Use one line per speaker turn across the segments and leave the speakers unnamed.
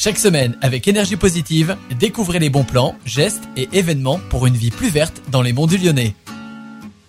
Chaque semaine, avec énergie positive, découvrez les bons plans, gestes et événements pour une vie plus verte dans les monts du Lyonnais.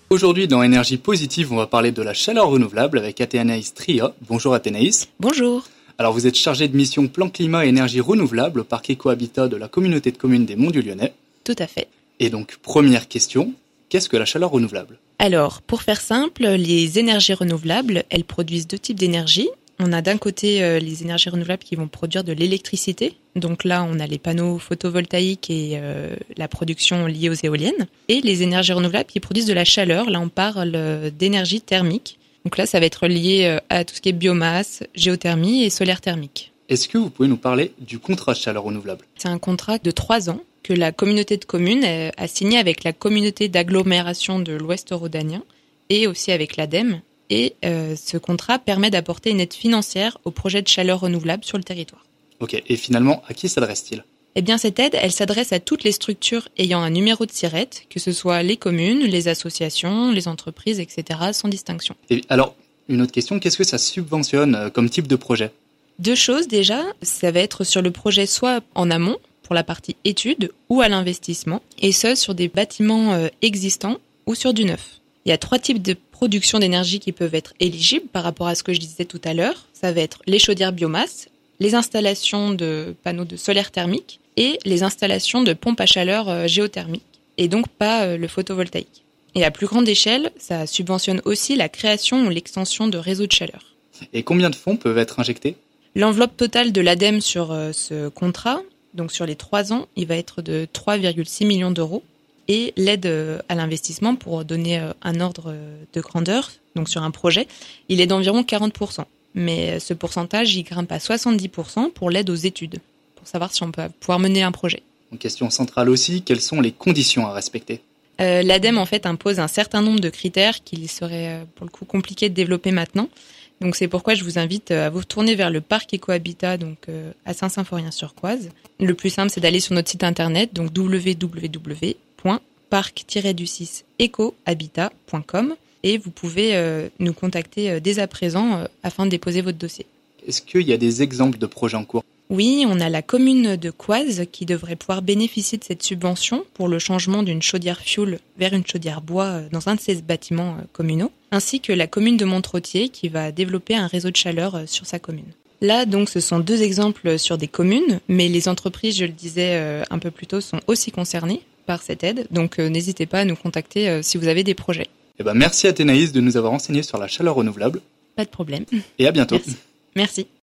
Aujourd'hui, dans Énergie Positive, on va parler de la chaleur renouvelable avec Athénaïs Tria. Bonjour Athénaïs.
Bonjour.
Alors, vous êtes chargé de mission plan climat et énergie renouvelable au parc éco-habitat de la communauté de communes des Monts du Lyonnais.
Tout à fait.
Et donc, première question, qu'est-ce que la chaleur renouvelable?
Alors, pour faire simple, les énergies renouvelables, elles produisent deux types d'énergie. On a d'un côté euh, les énergies renouvelables qui vont produire de l'électricité. Donc là, on a les panneaux photovoltaïques et euh, la production liée aux éoliennes. Et les énergies renouvelables qui produisent de la chaleur. Là, on parle euh, d'énergie thermique. Donc là, ça va être lié à tout ce qui est biomasse, géothermie et solaire thermique.
Est-ce que vous pouvez nous parler du contrat de chaleur renouvelable?
C'est un contrat de trois ans que la communauté de communes a signé avec la communauté d'agglomération de l'Ouest rhodanien et aussi avec l'ADEME et euh, ce contrat permet d'apporter une aide financière aux projets de chaleur renouvelable sur le territoire.
Ok, et finalement, à qui s'adresse-t-il?
Eh bien, cette aide, elle s'adresse à toutes les structures ayant un numéro de SIRET, que ce soit les communes, les associations, les entreprises, etc., sans distinction.
Et alors, une autre question, qu'est-ce que ça subventionne euh, comme type de projet?
Deux choses déjà, ça va être sur le projet soit en amont, pour la partie études, ou à l'investissement, et ce, sur des bâtiments euh, existants ou sur du neuf. Il y a trois types de production d'énergie qui peuvent être éligibles par rapport à ce que je disais tout à l'heure. Ça va être les chaudières biomasse, les installations de panneaux de solaire thermique et les installations de pompes à chaleur euh, géothermique, et donc pas euh, le photovoltaïque. Et à plus grande échelle, ça subventionne aussi la création ou l'extension de réseaux de chaleur.
Et combien de fonds peuvent être injectés?
L'enveloppe totale de l'ADEME sur euh, ce contrat, donc sur les trois ans, il va être de 3,6 millions d'euros et l'aide euh, à l'investissement pour donner euh, un ordre euh, de grandeur, donc sur un projet, il est d'environ 40%. Mais ce pourcentage, il grimpe à 70% pour l'aide aux études, pour savoir si on peut pouvoir mener un projet.
Question centrale aussi, quelles sont les conditions à respecter?
Euh, L'ADEME en fait impose un certain nombre de critères qu'il serait pour le coup compliqué de développer maintenant. Donc c'est pourquoi je vous invite à vous tourner vers le parc Ecohabitat donc à Saint-Symphorien-sur-Coise. Le plus simple c'est d'aller sur notre site internet donc www parc-du-6 ecohabitat.com et vous pouvez euh, nous contacter euh, dès à présent euh, afin de déposer votre dossier.
Est-ce qu'il y a des exemples de projets en cours?
Oui, on a la commune de Coise qui devrait pouvoir bénéficier de cette subvention pour le changement d'une chaudière fuel vers une chaudière bois dans un de ses bâtiments communaux, ainsi que la commune de Montretier qui va développer un réseau de chaleur sur sa commune. Là, donc, ce sont deux exemples sur des communes, mais les entreprises, je le disais un peu plus tôt, sont aussi concernées par cette aide. Donc euh, n'hésitez pas à nous contacter euh, si vous avez des projets.
Eh ben, merci Athénaïs de nous avoir enseigné sur la chaleur renouvelable.
Pas de problème.
Et à bientôt.
Merci. merci.